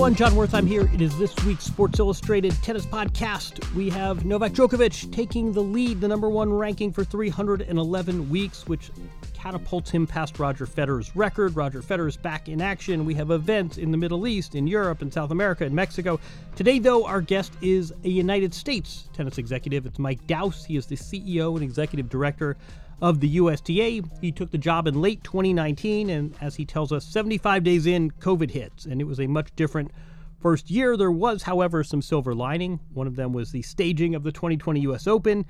everyone, Jon Wertheim here. It is this week's Sports Illustrated Tennis Podcast. We have Novak Djokovic taking the lead, the number one ranking for 311 weeks, which catapults him past Roger Federer's record. Roger Federer is back in action. We have events in the Middle East, in Europe, in South America, in Mexico. Today, though, our guest is a United States tennis executive. It's Mike Dowse. He is the CEO and executive director of the USTA. He took the job in late 2019, and as he tells us, 75 days in, COVID hits, and it was a much different first year. There was, however, some silver lining. One of them was the staging of the 2020 US Open.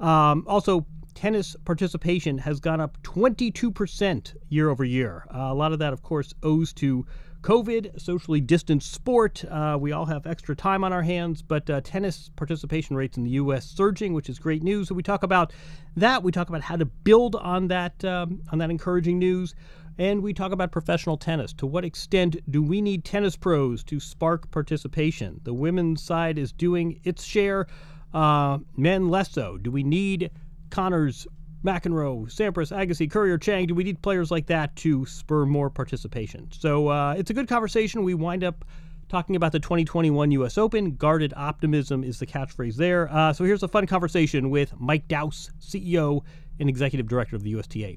Um, also, tennis participation has gone up 22% year over year. Uh, a lot of that, of course, owes to COVID, socially distanced sport. Uh, we all have extra time on our hands, but uh, tennis participation rates in the U.S. surging, which is great news. So we talk about that. We talk about how to build on that um, on that encouraging news, and we talk about professional tennis. To what extent do we need tennis pros to spark participation? The women's side is doing its share, uh, men less so. Do we need Connors McEnroe, Sampras, Agassi, Courier, Chang. Do we need players like that to spur more participation? So uh, it's a good conversation. We wind up talking about the 2021 U.S. Open. Guarded optimism is the catchphrase there. Uh, so here's a fun conversation with Mike Dowse, CEO and executive director of the USTA.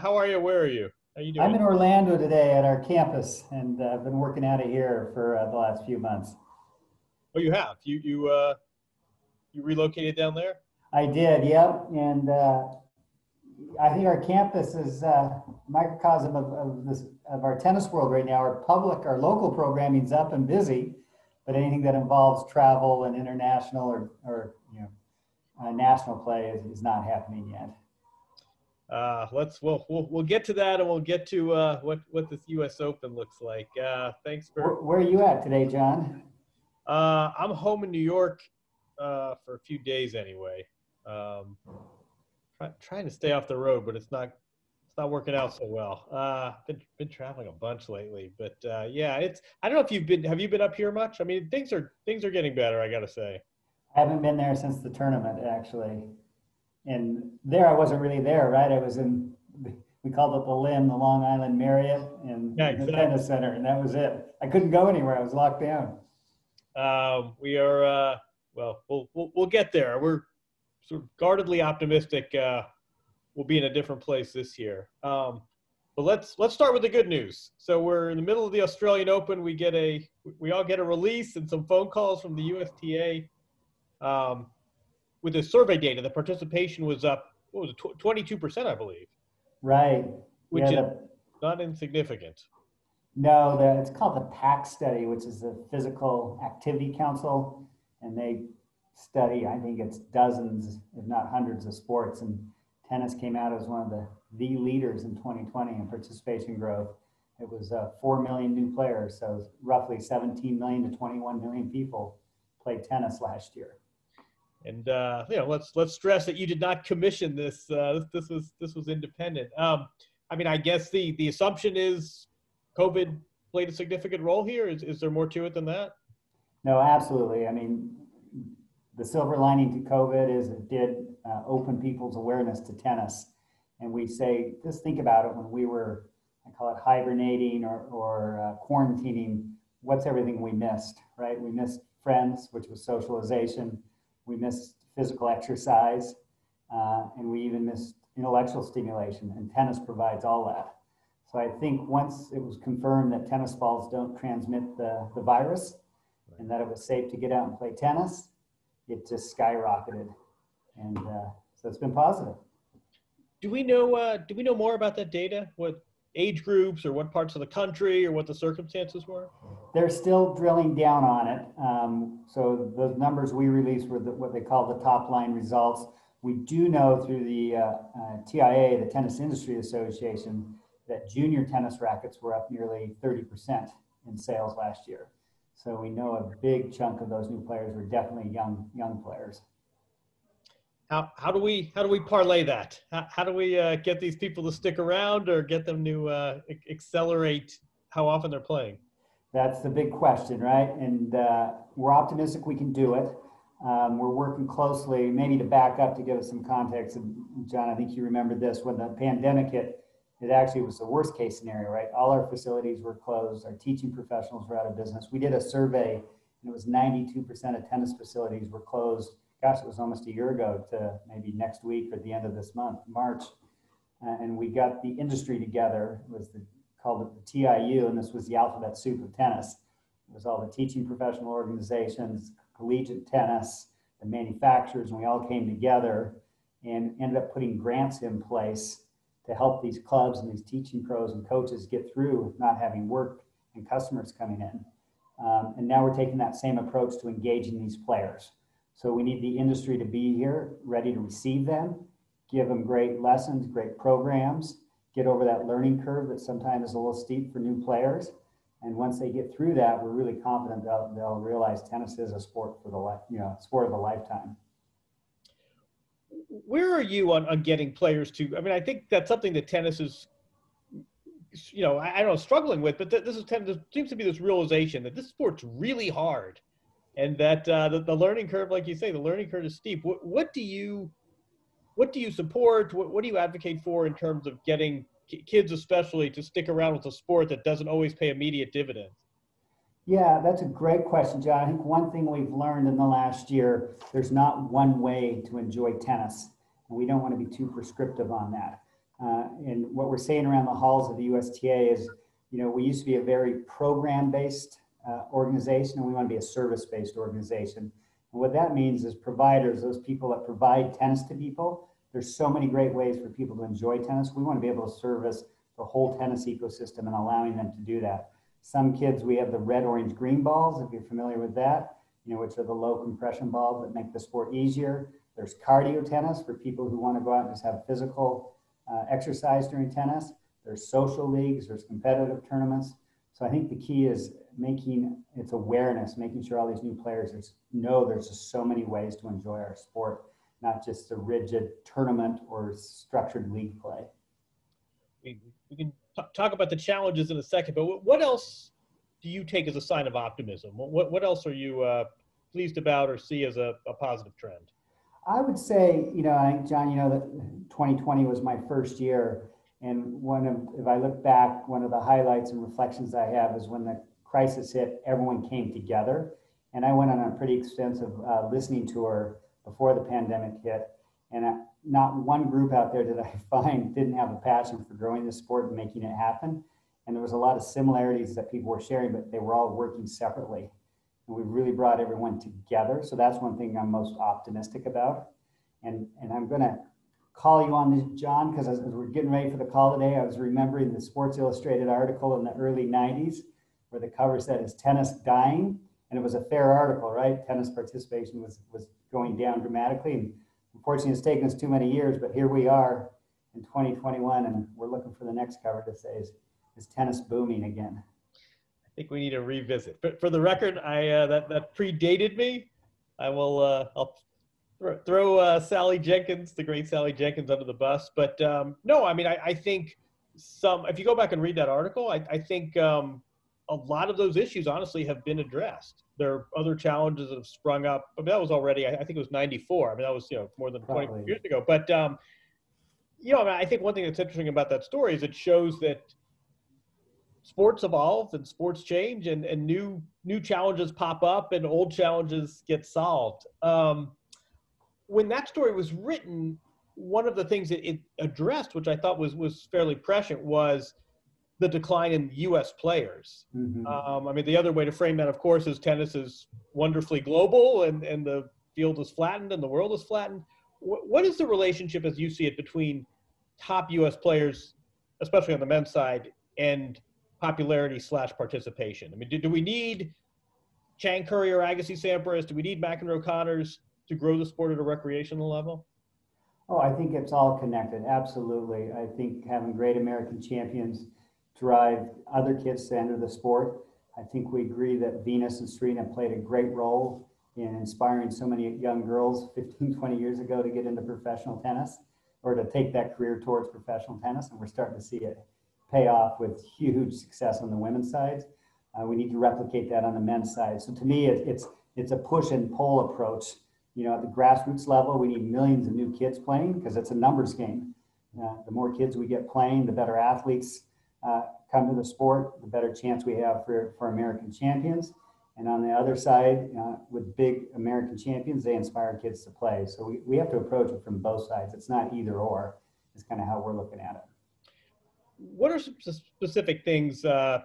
How are you? Where are you? How are you doing? I'm in Orlando today at our campus, and uh, I've been working out of here for uh, the last few months. Oh, you have you you uh, you relocated down there? I did, yep. And uh, I think our campus is a microcosm of, of this of our tennis world right now. Our public, our local programming is up and busy, but anything that involves travel and international or, or you know, uh, national play is, is not happening yet. Uh, let's we'll, we'll we'll get to that and we'll get to uh, what what this U.S. Open looks like. Uh, thanks for. Where, where, are you at today, Jon? Uh, I'm home in New York uh, for a few days anyway. Um, try, trying to stay off the road, but it's not it's not working out so well. Uh, been been traveling a bunch lately, but uh, yeah, it's I don't know if you've been have you been up here much? I mean, things are things are getting better. I got to say. I haven't been there since the tournament actually, and there I wasn't really there, right? I was in we called it the LIM, the Long Island Marriott, and yeah, exactly. the tennis center, and that was it. I couldn't go anywhere. I was locked down. Um, we are uh, well, we'll we'll we'll get there. We're sort of guardedly optimistic uh, we'll be in a different place this year. Um, but let's let's start with the good news. So we're in the middle of the Australian Open. We get a we all get a release and some phone calls from the USTA um, with the survey data. The participation was up. What was it? Twenty two percent, I believe. Right. Which yeah, is the, not insignificant. No, the, it's called the PAC study, which is the Physical Activity Council, and they study. I think it's dozens, if not hundreds, of sports, and tennis came out as one of the the leaders in 2020 in participation growth. It was uh, four million new players, so roughly 17 million to 21 million people played tennis last year. And uh, you know, let's let's stress that you did not commission this. Uh, this, this was this was independent. Um, I mean, I guess the the assumption is COVID played a significant role here. Is is there more to it than that? No, absolutely. I mean, the silver lining to COVID is it did uh, open people's awareness to tennis. And we say, just think about it when we were, I call it hibernating or, or uh, quarantining, what's everything we missed, right? We missed friends, which was socialization. We missed physical exercise. Uh, and we even missed intellectual stimulation. And tennis provides all that. So I think once it was confirmed that tennis balls don't transmit the, the virus and that it was safe to get out and play tennis, it just skyrocketed, and uh, so it's been positive. Do we know? Uh, do we know more about that data? What age groups, or what parts of the country, or what the circumstances were? They're still drilling down on it. Um, so the numbers we released were the, what they call the top line results. We do know through the uh, uh TIA, the Tennis Industry Association, that junior tennis rackets were up nearly 30% in sales last year. So we know a big chunk of those new players were definitely young young players. How, how do we how do we parlay that? How, how do we uh, get these people to stick around or get them to uh, accelerate how often they're playing? That's the big question, right? And uh, we're optimistic we can do it. Um, we're working closely, maybe to back up to give us some context. And Jon, I think you remember this when the pandemic hit. It actually was the worst case scenario, right? All our facilities were closed, our teaching professionals were out of business. We did a survey, and it was 92% of tennis facilities were closed. Gosh, it was almost a year ago to maybe next week or the end of this month, March. Uh, and we got the industry together. It was the, called the TIU, and this was the alphabet soup of tennis. It was all the teaching professional organizations, collegiate tennis, the manufacturers, and we all came together and ended up putting grants in place to help these clubs and these teaching pros and coaches get through not having work and customers coming in. Um, and now we're taking that same approach to engaging these players. So we need the industry to be here, ready to receive them, give them great lessons, great programs, get over that learning curve that sometimes is a little steep for new players. And once they get through that, we're really confident they'll, they'll realize tennis is a sport for the life, you know, sport of a lifetime where are you on, on getting players to? I mean, I think that's something that tennis is, you know, I, I don't know, struggling with. But th- this is tennis. Seems to be this realization that this sport's really hard, and that uh, the, the learning curve, like you say, the learning curve is steep. What, what do you, what do you support? What, what do you advocate for in terms of getting kids, especially, to stick around with a sport that doesn't always pay immediate dividends? Yeah, that's a great question, Jon. I think one thing we've learned in the last year, there's not one way to enjoy tennis. And we don't want to be too prescriptive on that. Uh, and what we're saying around the halls of the USTA is, you know, we used to be a very program-based uh, organization and we want to be a service-based organization. And what that means is providers, those people that provide tennis to people, there's so many great ways for people to enjoy tennis. We want to be able to service the whole tennis ecosystem and allowing them to do that. Some kids, we have the red, orange, green balls, if you're familiar with that, you know, which are the low compression balls that make the sport easier. There's cardio tennis for people who want to go out and just have physical uh, exercise during tennis. There's social leagues, there's competitive tournaments. So I think the key is making its awareness, making sure all these new players know there's just so many ways to enjoy our sport, not just a rigid tournament or structured league play. We, can talk about the challenges in a second, but what else do you take as a sign of optimism? What, what else are you uh, pleased about or see as a, a, positive trend? I would say, you know, I Jon, you know, that 2020 was my first year. And one of, if I look back, one of the highlights and reflections I have is when the crisis hit, everyone came together. And I went on a pretty extensive uh, listening tour before the pandemic hit. And I, not one group out there that I find didn't have a passion for growing the sport and making it happen. And there was a lot of similarities that people were sharing, but they were all working separately. And we really brought everyone together. So that's one thing I'm most optimistic about. And, and I'm going to call you on this, Jon, because as, as we're getting ready for the call today, I was remembering the Sports Illustrated article in the early 90s where the cover said, Is tennis dying? And it was a fair article, right? Tennis participation was, was going down dramatically. And Unfortunately, it's taken us too many years, but here we are in 2021, and we're looking for the next cover to say, is, is tennis booming again? I think we need to revisit. But for the record, I uh, that that predated me. I will. Uh, I'll throw, throw uh, Sally Jenkins, the great Sally Jenkins, under the bus. But um, no, I mean, I, I, think some. If you go back and read that article, I, I think um, a lot of those issues, honestly, have been addressed there are other challenges that have sprung up. I mean, that was already, I, think it was 94. I mean, that was, you know, more than Probably. 20 years ago. But, um, you know, I, mean, I think one thing that's interesting about that story is it shows that sports evolve and sports change and, and new, new challenges pop up and old challenges get solved. Um, when that story was written, one of the things that it addressed, which I thought was, was fairly prescient was – the decline in U.S. players. Mm-hmm. Um, I mean, the other way to frame that, of course, is tennis is wonderfully global and, and the field is flattened and the world is flattened. W- what is the relationship, as you see it, between top U.S. players, especially on the men's side, and popularity slash participation? I mean, do, do we need Chang Courier or Agassi Sampras? Do we need McEnroe Connors to grow the sport at a recreational level? Oh, I think it's all connected. Absolutely. I think having great American champions drive other kids to enter the sport. I think we agree that Venus and Serena played a great role in inspiring so many young girls 15, 20 years ago to get into professional tennis or to take that career towards professional tennis. And we're starting to see it pay off with huge success on the women's side. Uh, we need to replicate that on the men's side. So to me, it, it's it's a push and pull approach. You know, at the grassroots level, we need millions of new kids playing because it's a numbers game. Uh, the more kids we get playing, the better athletes uh, come to the sport, the better chance we have for, for American champions. And on the other side, uh, with big American champions, they inspire kids to play. So we, we have to approach it from both sides. It's not either or, it's kind of how we're looking at it. What are some specific things uh,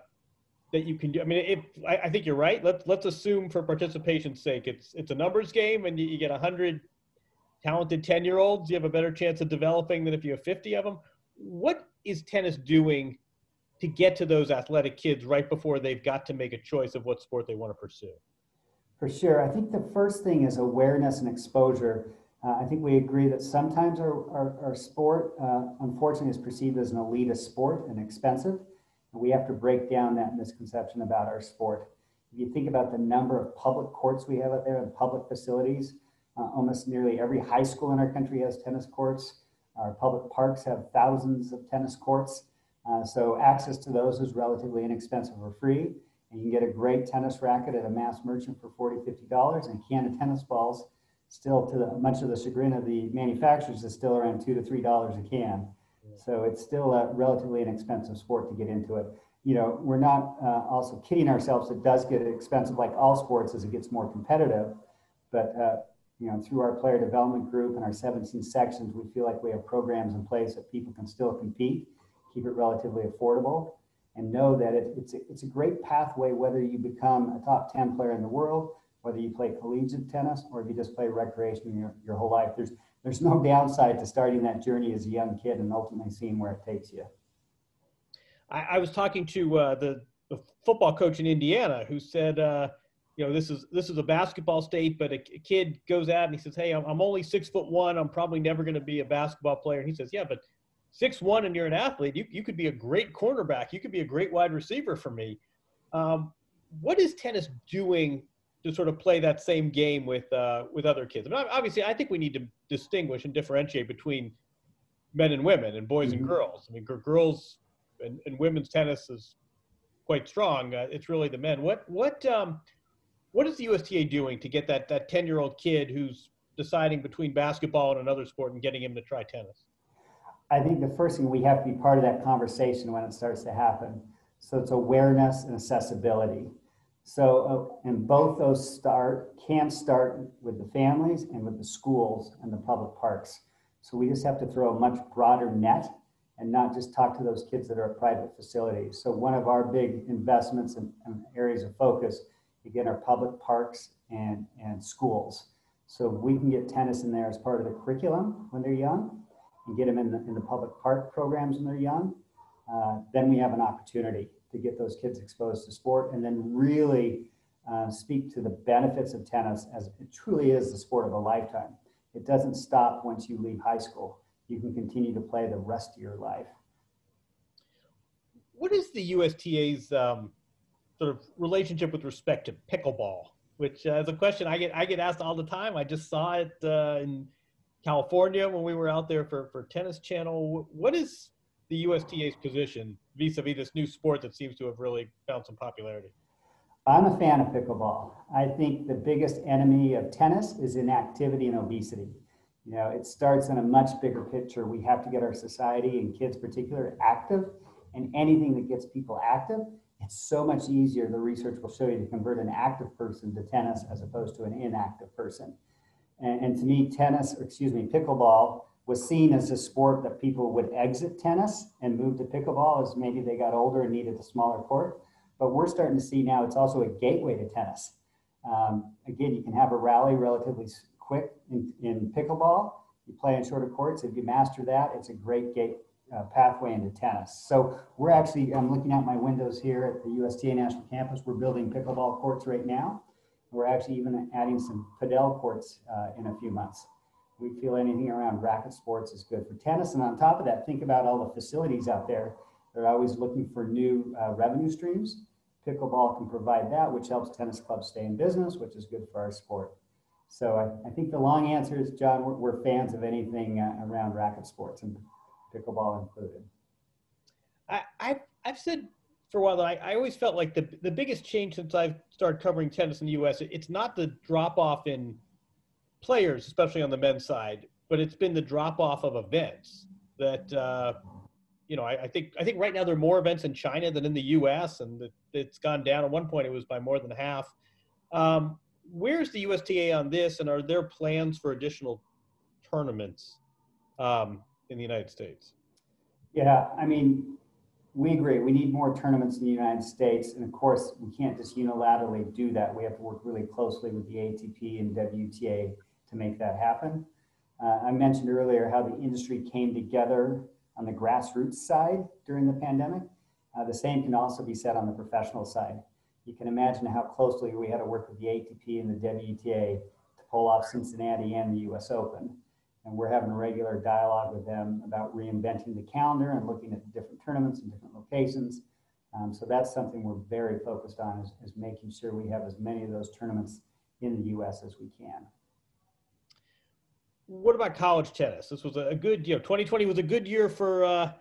that you can do? I mean, if I, I, think you're right. Let's let's assume for participation's sake, it's it's a numbers game, and you, you get hundred talented ten year olds. You have a better chance of developing than if you have fifty of them. What is tennis doing to get to those athletic kids right before they've got to make a choice of what sport they want to pursue? For sure. I think the first thing is awareness and exposure. Uh, I think we agree that sometimes our, our, our sport, uh, unfortunately, is perceived as an elitist sport and expensive. And we have to break down that misconception about our sport. If you think about the number of public courts we have out there and public facilities, uh, almost nearly every high school in our country has tennis courts. Our public parks have thousands of tennis courts. Uh, so access to those is relatively inexpensive or free. And you can get a great tennis racket at a mass merchant for $40, $50 and a can of tennis balls still to the, much of the chagrin of the manufacturers is still around two to three dollars a can. So it's still a relatively inexpensive sport to get into it. You know, we're not uh, also kidding ourselves. It does get expensive, like all sports, as it gets more competitive. But uh, you know, through our player development group and our 17 sections, we feel like we have programs in place that people can still compete keep it relatively affordable, and know that it, it's, a, it's a great pathway whether you become a top 10 player in the world, whether you play collegiate tennis, or if you just play recreation your, your whole life. There's, there's no downside to starting that journey as a young kid and ultimately seeing where it takes you. I, I was talking to uh, the, the, football coach in Indiana who said, uh, you know, this is this is a basketball state, but a, a kid goes out and he says, "Hey, I'm, I'm only six foot one. I'm probably never going to be a basketball player." And he says, "Yeah, but six one and you're an athlete, you, you could be a great cornerback. You could be a great wide receiver for me. Um, what is tennis doing to sort of play that same game with uh, with other kids? I mean, obviously, I think we need to distinguish and differentiate between men and women and boys mm-hmm. and girls. I mean, girls and, and, women's tennis is quite strong. Uh, it's really the men. What what um, what is the USTA doing to get that that ten year old kid who's deciding between basketball and another sport and getting him to try tennis? I think the first thing we have to be part of that conversation when it starts to happen. So it's awareness and accessibility. So, uh, and both those start can start with the families and with the schools and the public parks. So we just have to throw a much broader net and not just talk to those kids that are at private facilities. So one of our big investments and, and areas of focus, again, are public parks and, and schools. So we can get tennis in there as part of the curriculum when they're young and get them in the, in the public park programs when they're young, uh, then we have an opportunity to get those kids exposed to sport and then really uh, speak to the benefits of tennis as it truly is the sport of a lifetime. It doesn't stop once you leave high school. You can continue to play the rest of your life. What is the USTA's um, sort of relationship with respect to pickleball? Which uh, is a question I get I get asked all the time. I just saw it uh, in California when we were out there for, for Tennis Channel. What is the USTA's position vis-a-vis this new sport that seems to have really found some popularity? I'm a fan of pickleball. I think the biggest enemy of tennis is inactivity and obesity. You know, it starts in a much bigger picture. We have to get our society and kids particular active and anything that gets people active, it's so much easier. The research will show you to convert an active person to tennis as opposed to an inactive person. And, and to me, tennis, or excuse me, pickleball was seen as a sport that people would exit tennis and move to pickleball as maybe they got older and needed a smaller court. But we're starting to see now it's also a gateway to tennis. Um, again, you can have a rally relatively quick in, in pickleball. You play in shorter courts. If you master that, it's a great gate uh, pathway into tennis. So we're actually, I'm looking out my windows here at the USTA National Campus. We're building pickleball courts right now. We're actually even adding some padel courts uh, in a few months. We feel anything around racket sports is good for tennis. And on top of that, think about all the facilities out there. They're always looking for new uh, revenue streams. Pickleball can provide that, which helps tennis clubs stay in business, which is good for our sport. So I, I think the long answer is, Jon, we're, we're fans of anything uh, around racket sports and pickleball included. I, I've, I've said for a while that I, I always felt like the the biggest change since I've started covering tennis in the U.S. It's not the drop off in players, especially on the men's side, but it's been the drop off of events. that uh, you know I, I, think I think right now there are more events in China than in the U.S. and it, it's gone down. At one point, it was by more than half. Um, where's the USTA on this, and are there plans for additional tournaments um, in the United States? Yeah, I mean, we agree. We need more tournaments in the United States. And of course, we can't just unilaterally do that. We have to work really closely with the ATP and WTA to make that happen. Uh, I mentioned earlier how the industry came together on the grassroots side during the pandemic. Uh, the same can also be said on the professional side. You can imagine how closely we had to work with the ATP and the WTA to pull off Cincinnati and the US Open and we're having a regular dialogue with them about reinventing the calendar and looking at different tournaments in different locations. Um, so that's something we're very focused on is, is making sure we have as many of those tournaments in the U.S. as we can. What about college tennis? This was a good, year. 2020 was a good year for uh,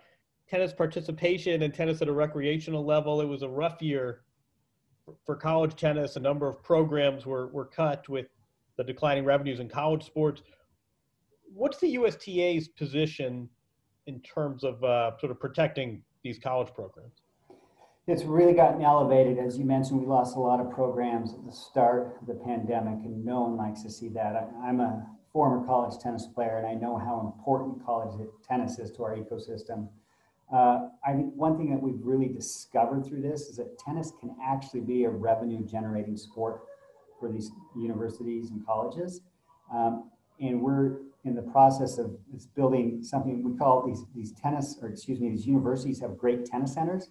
tennis participation and tennis at a recreational level. It was a rough year for college tennis. A number of programs were, were cut with the declining revenues in college sports what's the USTA's position in terms of uh, sort of protecting these college programs? It's really gotten elevated. As you mentioned, we lost a lot of programs at the start of the pandemic, and no one likes to see that. I, I'm a former college tennis player, and I know how important college tennis is to our ecosystem. Uh, I think one thing that we've really discovered through this is that tennis can actually be a revenue generating sport for these universities and colleges. Um, and we're in the process of building something we call these these tennis or excuse me these universities have great tennis centers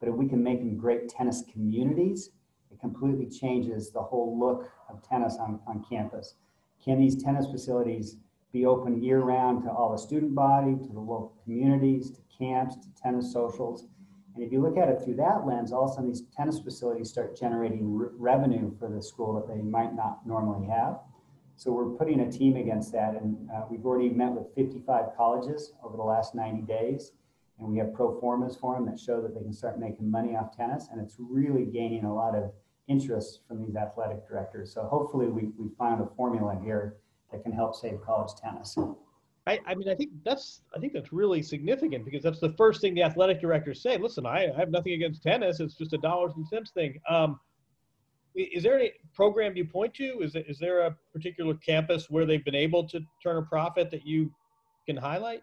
but if we can make them great tennis communities it completely changes the whole look of tennis on, on campus. Can these tennis facilities be open year round to all the student body to the local communities to camps to tennis socials? And if you look at it through that lens all of a sudden these tennis facilities start generating re- revenue for the school that they might not normally have so we're putting a team against that, and uh, we've already met with 55 colleges over the last 90 days, and we have pro formas for them that show that they can start making money off tennis, and it's really gaining a lot of interest from these athletic directors. So hopefully we, we find a formula here that can help save college tennis. I, I, mean, I think that's I think that's really significant because that's the first thing the athletic directors say. Listen, I, I have nothing against tennis; it's just a dollars and cents thing. Um, is there any program you point to? Is, is there a particular campus where they've been able to turn a profit that you can highlight?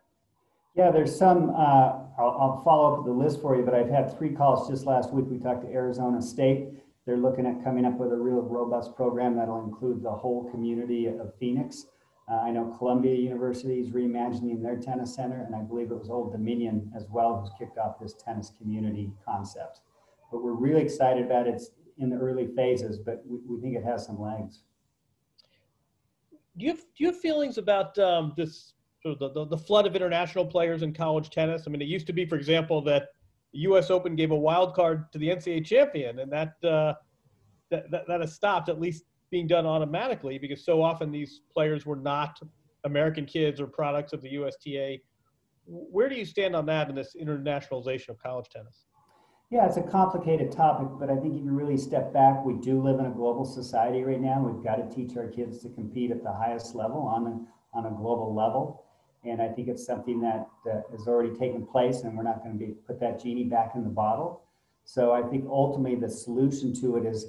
Yeah, there's some. Uh, I'll, I'll, follow up the list for you, but I've had three calls just last week. We talked to Arizona State. They're looking at coming up with a real robust program that'll include the whole community of Phoenix. Uh, I know Columbia University is reimagining their tennis center, and I believe it was Old Dominion as well who's kicked off this tennis community concept. But we're really excited about it. It's, in the early phases, but we, we think it has some legs. Do you have, do you have feelings about um, this sort of the, the, flood of international players in college tennis? I mean, it used to be, for example, that the U.S. Open gave a wild card to the NCAA champion, and that, uh, that, that, that has stopped at least being done automatically because so often these players were not American kids or products of the USTA. Where do you stand on that in this internationalization of college tennis? Yeah, it's a complicated topic, but I think if you really step back, we do live in a global society right now. We've got to teach our kids to compete at the highest level on a, on a global level. And I think it's something that uh, has already taken place, and we're not going to be put that genie back in the bottle. So I think ultimately the solution to it is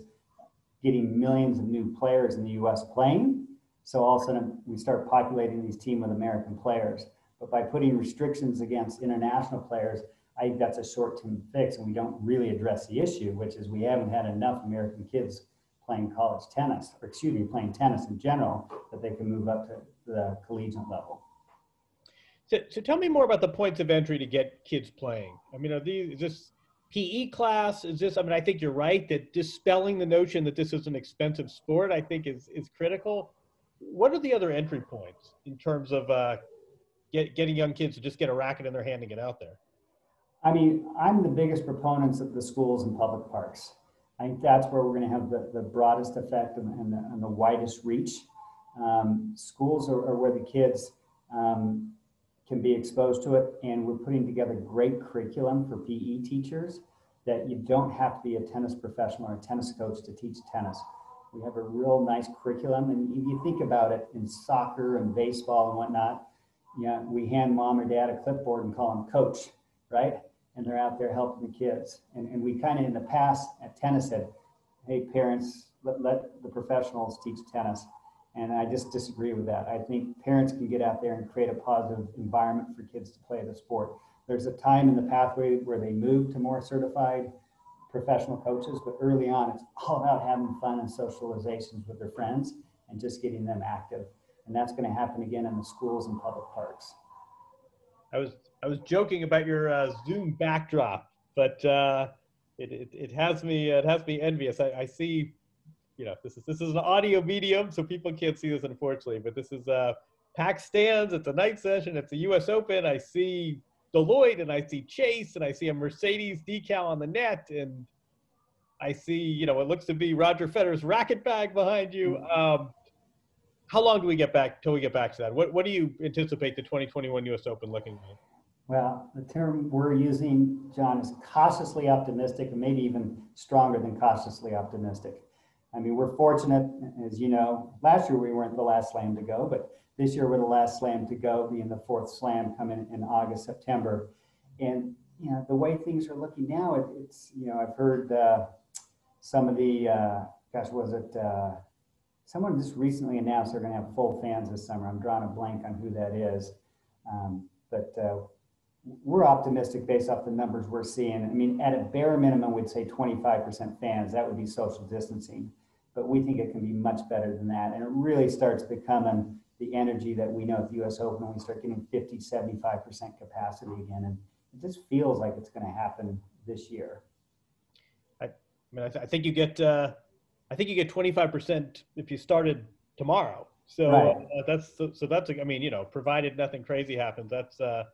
getting millions of new players in the U.S. playing. So all of a sudden we start populating these team with American players. But by putting restrictions against international players, I think that's a short-term fix, and we don't really address the issue, which is we haven't had enough American kids playing college tennis, or excuse me, playing tennis in general, that they can move up to the collegiate level. So, so tell me more about the points of entry to get kids playing. I mean, are these is this PE class? Is this? I mean, I think you're right that dispelling the notion that this is an expensive sport, I think, is is critical. What are the other entry points in terms of uh, get, getting young kids to just get a racket in their hand and get out there? I mean, I'm the biggest proponents of the schools and public parks. I think that's where we're going to have the, the broadest effect and, and, the, and the widest reach. Um, schools are, are, where the kids um, can be exposed to it, and we're putting together great curriculum for PE teachers that you don't have to be a tennis professional or a tennis coach to teach tennis. We have a real nice curriculum, and if you think about it in soccer and baseball and whatnot, yeah, we hand mom or dad a clipboard and call them coach, right? And they're out there helping the kids. And, and we kind of in the past at tennis said, hey, parents, let, let the professionals teach tennis. And I just disagree with that. I think parents can get out there and create a positive environment for kids to play the sport. There's a time in the pathway where they move to more certified professional coaches, but early on, it's all about having fun and socializations with their friends and just getting them active. And that's going to happen again in the schools and public parks. I was I was joking about your uh, Zoom backdrop, but uh, it, it, it has me it has me envious. I, I see, you know, this is this is an audio medium, so people can't see this unfortunately. But this is uh, pack stands. It's a night session. It's a U.S. Open. I see Deloitte and I see Chase and I see a Mercedes decal on the net and I see, you know, what looks to be Roger Federer's racket bag behind you. Um, how long do we get back till we get back to that? What, what do you anticipate the 2021 U.S. Open looking like? Well, the term we're using, Jon, is cautiously optimistic and maybe even stronger than cautiously optimistic. I mean, we're fortunate, as you know, last year we weren't the last slam to go, but this year we're the last slam to go, being the fourth slam coming in August, September. And, you know, the way things are looking now, it, it's, you know, I've heard uh, some of the, uh, gosh, was it, uh, someone just recently announced they're going to have full fans this summer. I'm drawing a blank on who that is. Um, but uh, we're optimistic based off the numbers we're seeing. I mean, at a bare minimum, we'd say 25% fans. That would be social distancing. But we think it can be much better than that. And it really starts becoming the energy that we know at the US Open when we start getting 50, 75% capacity again. And it just feels like it's going to happen this year. I, I mean, I, th- I, think you get, uh, I think you get 25% if you started tomorrow. So right. uh, that's, so, so, that's, I mean, you know, provided nothing crazy happens, that's, uh,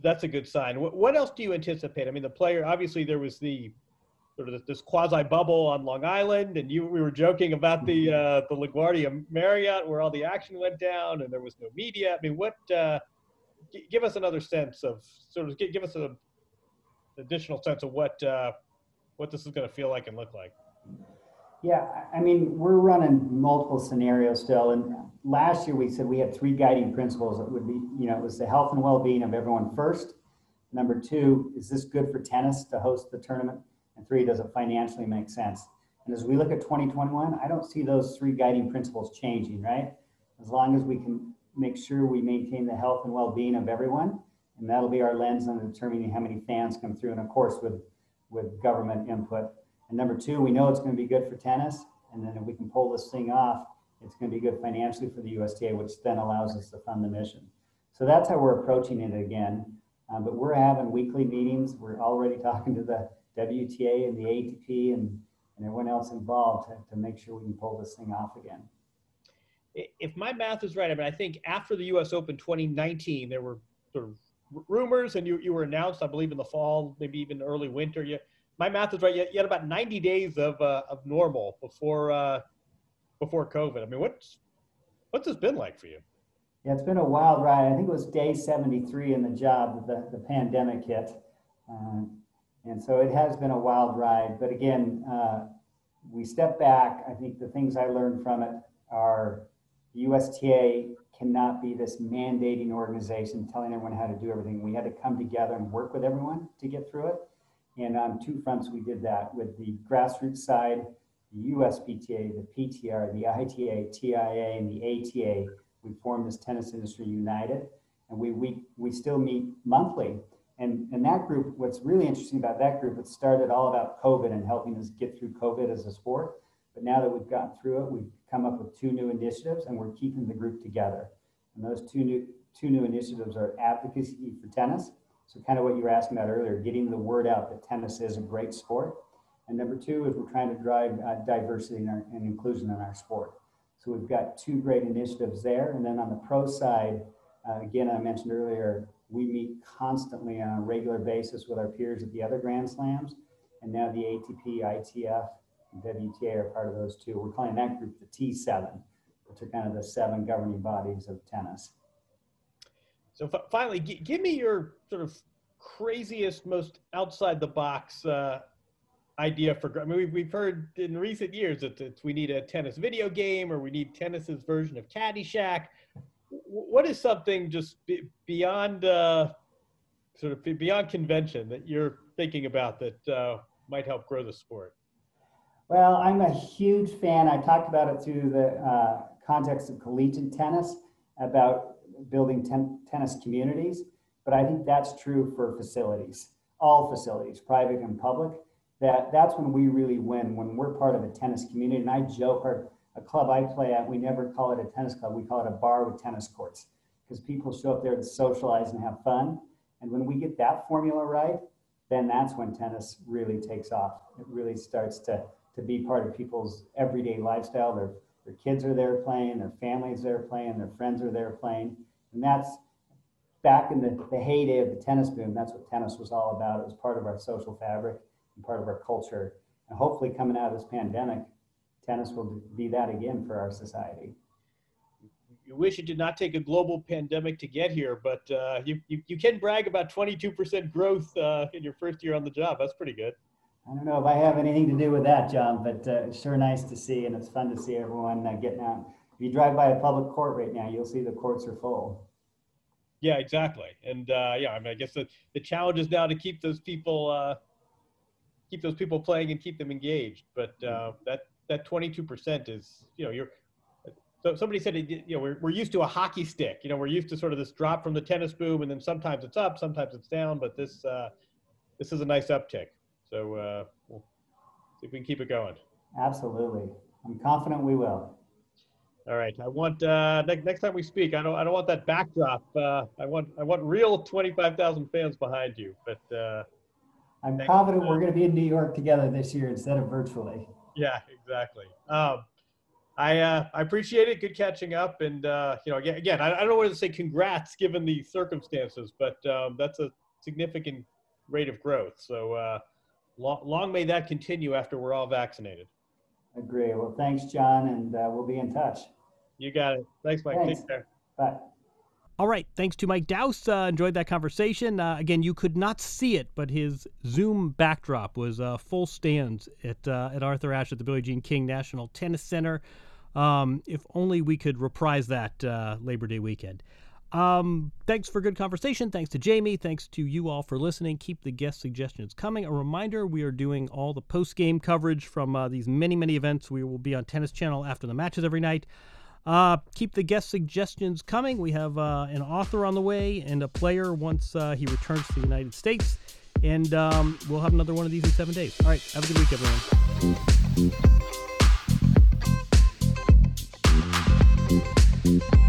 that's a good sign. What, what else do you anticipate? I mean, the player, obviously there was the, sort of this, quasi bubble on Long Island, and you we were joking about the uh, the LaGuardia Marriott where all the action went down and there was no media. I mean, what? Uh, g- give us another sense of sort of give, give us an additional sense of what uh, what this is going to feel like and look like. Yeah, I mean, we're running multiple scenarios still, and last year we said we had three guiding principles. It would be, you know, it was the health and well-being of everyone first. Number two, is this good for tennis to host the tournament? And three, does it financially make sense? And as we look at 2021, I don't see those three guiding principles changing, right? As long as we can make sure we maintain the health and well-being of everyone, and that'll be our lens on determining how many fans come through, and of course with with government input. And number two, we know it's going to be good for tennis, and then if we can pull this thing off, it's going to be good financially for the USTA, which then allows us to fund the mission. So that's how we're approaching it again. Um, but we're having weekly meetings. We're already talking to the WTA and the ATP and, and everyone else involved to, to make sure we can pull this thing off again. If my math is right, I mean, I think after the U.S. Open 2019, there were sort of rumors, and you, you were announced, I believe, in the fall, maybe even early winter. You, my math is right. You, had about 90 days of uh, of normal before uh, before COVID. I mean, what's what's this been like for you? Yeah, it's been a wild ride. I think it was day 73 in the job that the, the pandemic hit. Uh, and so it has been a wild ride. But again, uh, we step back. I think the things I learned from it are the USTA cannot be this mandating organization telling everyone how to do everything. We had to come together and work with everyone to get through it. And on two fronts, we did that with the grassroots side, the USPTA, the PTR, the ITA, TIA, and the ATA. We formed this Tennis Industry United, and we, we, we still meet monthly and, and that group, what's really interesting about that group, it started all about COVID and helping us get through COVID as a sport. But now that we've gotten through it, we've come up with two new initiatives and we're keeping the group together. And those two new, two new initiatives are advocacy for tennis. So kind of what you were asking about earlier, getting the word out that tennis is a great sport. And number two is we're trying to drive uh, diversity our, and inclusion in our sport. So we've got two great initiatives there. And then on the pro side, uh, again, I mentioned earlier, we meet constantly on a regular basis with our peers at the other Grand Slams. And now the ATP, ITF, and WTA are part of those too. We're calling that group the T7, which are kind of the seven governing bodies of tennis. So f- finally, g- give me your sort of craziest, most outside the box uh, idea for. I mean, we've, we've heard in recent years that we need a tennis video game or we need tennis's version of Caddyshack what is something just beyond uh, sort of beyond convention that you're thinking about that uh, might help grow the sport? Well, I'm a huge fan. I talked about it through the uh, context of collegiate tennis about building ten- tennis communities, but I think that's true for facilities, all facilities, private and public. That that's when we really win when we're part of a tennis community. And I joke, our a club I play at, we never call it a tennis club. We call it a bar with tennis courts because people show up there to socialize and have fun. And when we get that formula right, then that's when tennis really takes off. It really starts to, to be part of people's everyday lifestyle. Their, their kids are there playing, their families there playing, their friends are there playing. And that's back in the, the heyday of the tennis boom. That's what tennis was all about. It was part of our social fabric and part of our culture. And hopefully, coming out of this pandemic, tennis will be that again for our society. You wish it did not take a global pandemic to get here, but uh, you, you, you, can brag about 22% growth uh, in your first year on the job. That's pretty good. I don't know if I have anything to do with that, Jon, but uh, it's sure nice to see, and it's fun to see everyone uh, getting out. If you drive by a public court right now, you'll see the courts are full. Yeah, exactly. And uh, yeah, I mean, I guess the, the challenge is now to keep those people uh, keep those people playing and keep them engaged. But uh, that that 22% is, you know, you're, so somebody said, you know, we're, we're used to a hockey stick, you know, we're used to sort of this drop from the tennis boom and then sometimes it's up, sometimes it's down, but this, uh, this is a nice uptick. So uh, we'll see if we can keep it going. Absolutely. I'm confident we will. All right. I want uh, next next time we speak. I don't I don't want that backdrop. Uh, I want I want real twenty five thousand fans behind you. But uh, I'm confident we're going to be in New York together this year instead of virtually. Yeah, exactly. Um, I uh, I appreciate it. Good catching up, and uh, you know, again, again I, I don't know whether to say congrats given the circumstances, but um, that's a significant rate of growth. So uh, long, long may that continue after we're all vaccinated. Agree. Well, thanks, Jon, and uh, we'll be in touch. You got it. Thanks, Mike. Thanks. Take care. Bye. All right. Thanks to Mike Dowse. Uh, enjoyed that conversation. Uh, again, you could not see it, but his Zoom backdrop was uh, full stands at, uh, at Arthur Ashe at the Billie Jean King National Tennis Center. Um, if only we could reprise that uh, Labor Day weekend. Um, thanks for good conversation. Thanks to Jamie. Thanks to you all for listening. Keep the guest suggestions coming. A reminder we are doing all the post game coverage from uh, these many, many events. We will be on Tennis Channel after the matches every night. Uh, keep the guest suggestions coming. We have uh, an author on the way and a player once uh, he returns to the United States. And um, we'll have another one of these in seven days. All right. Have a good week, everyone.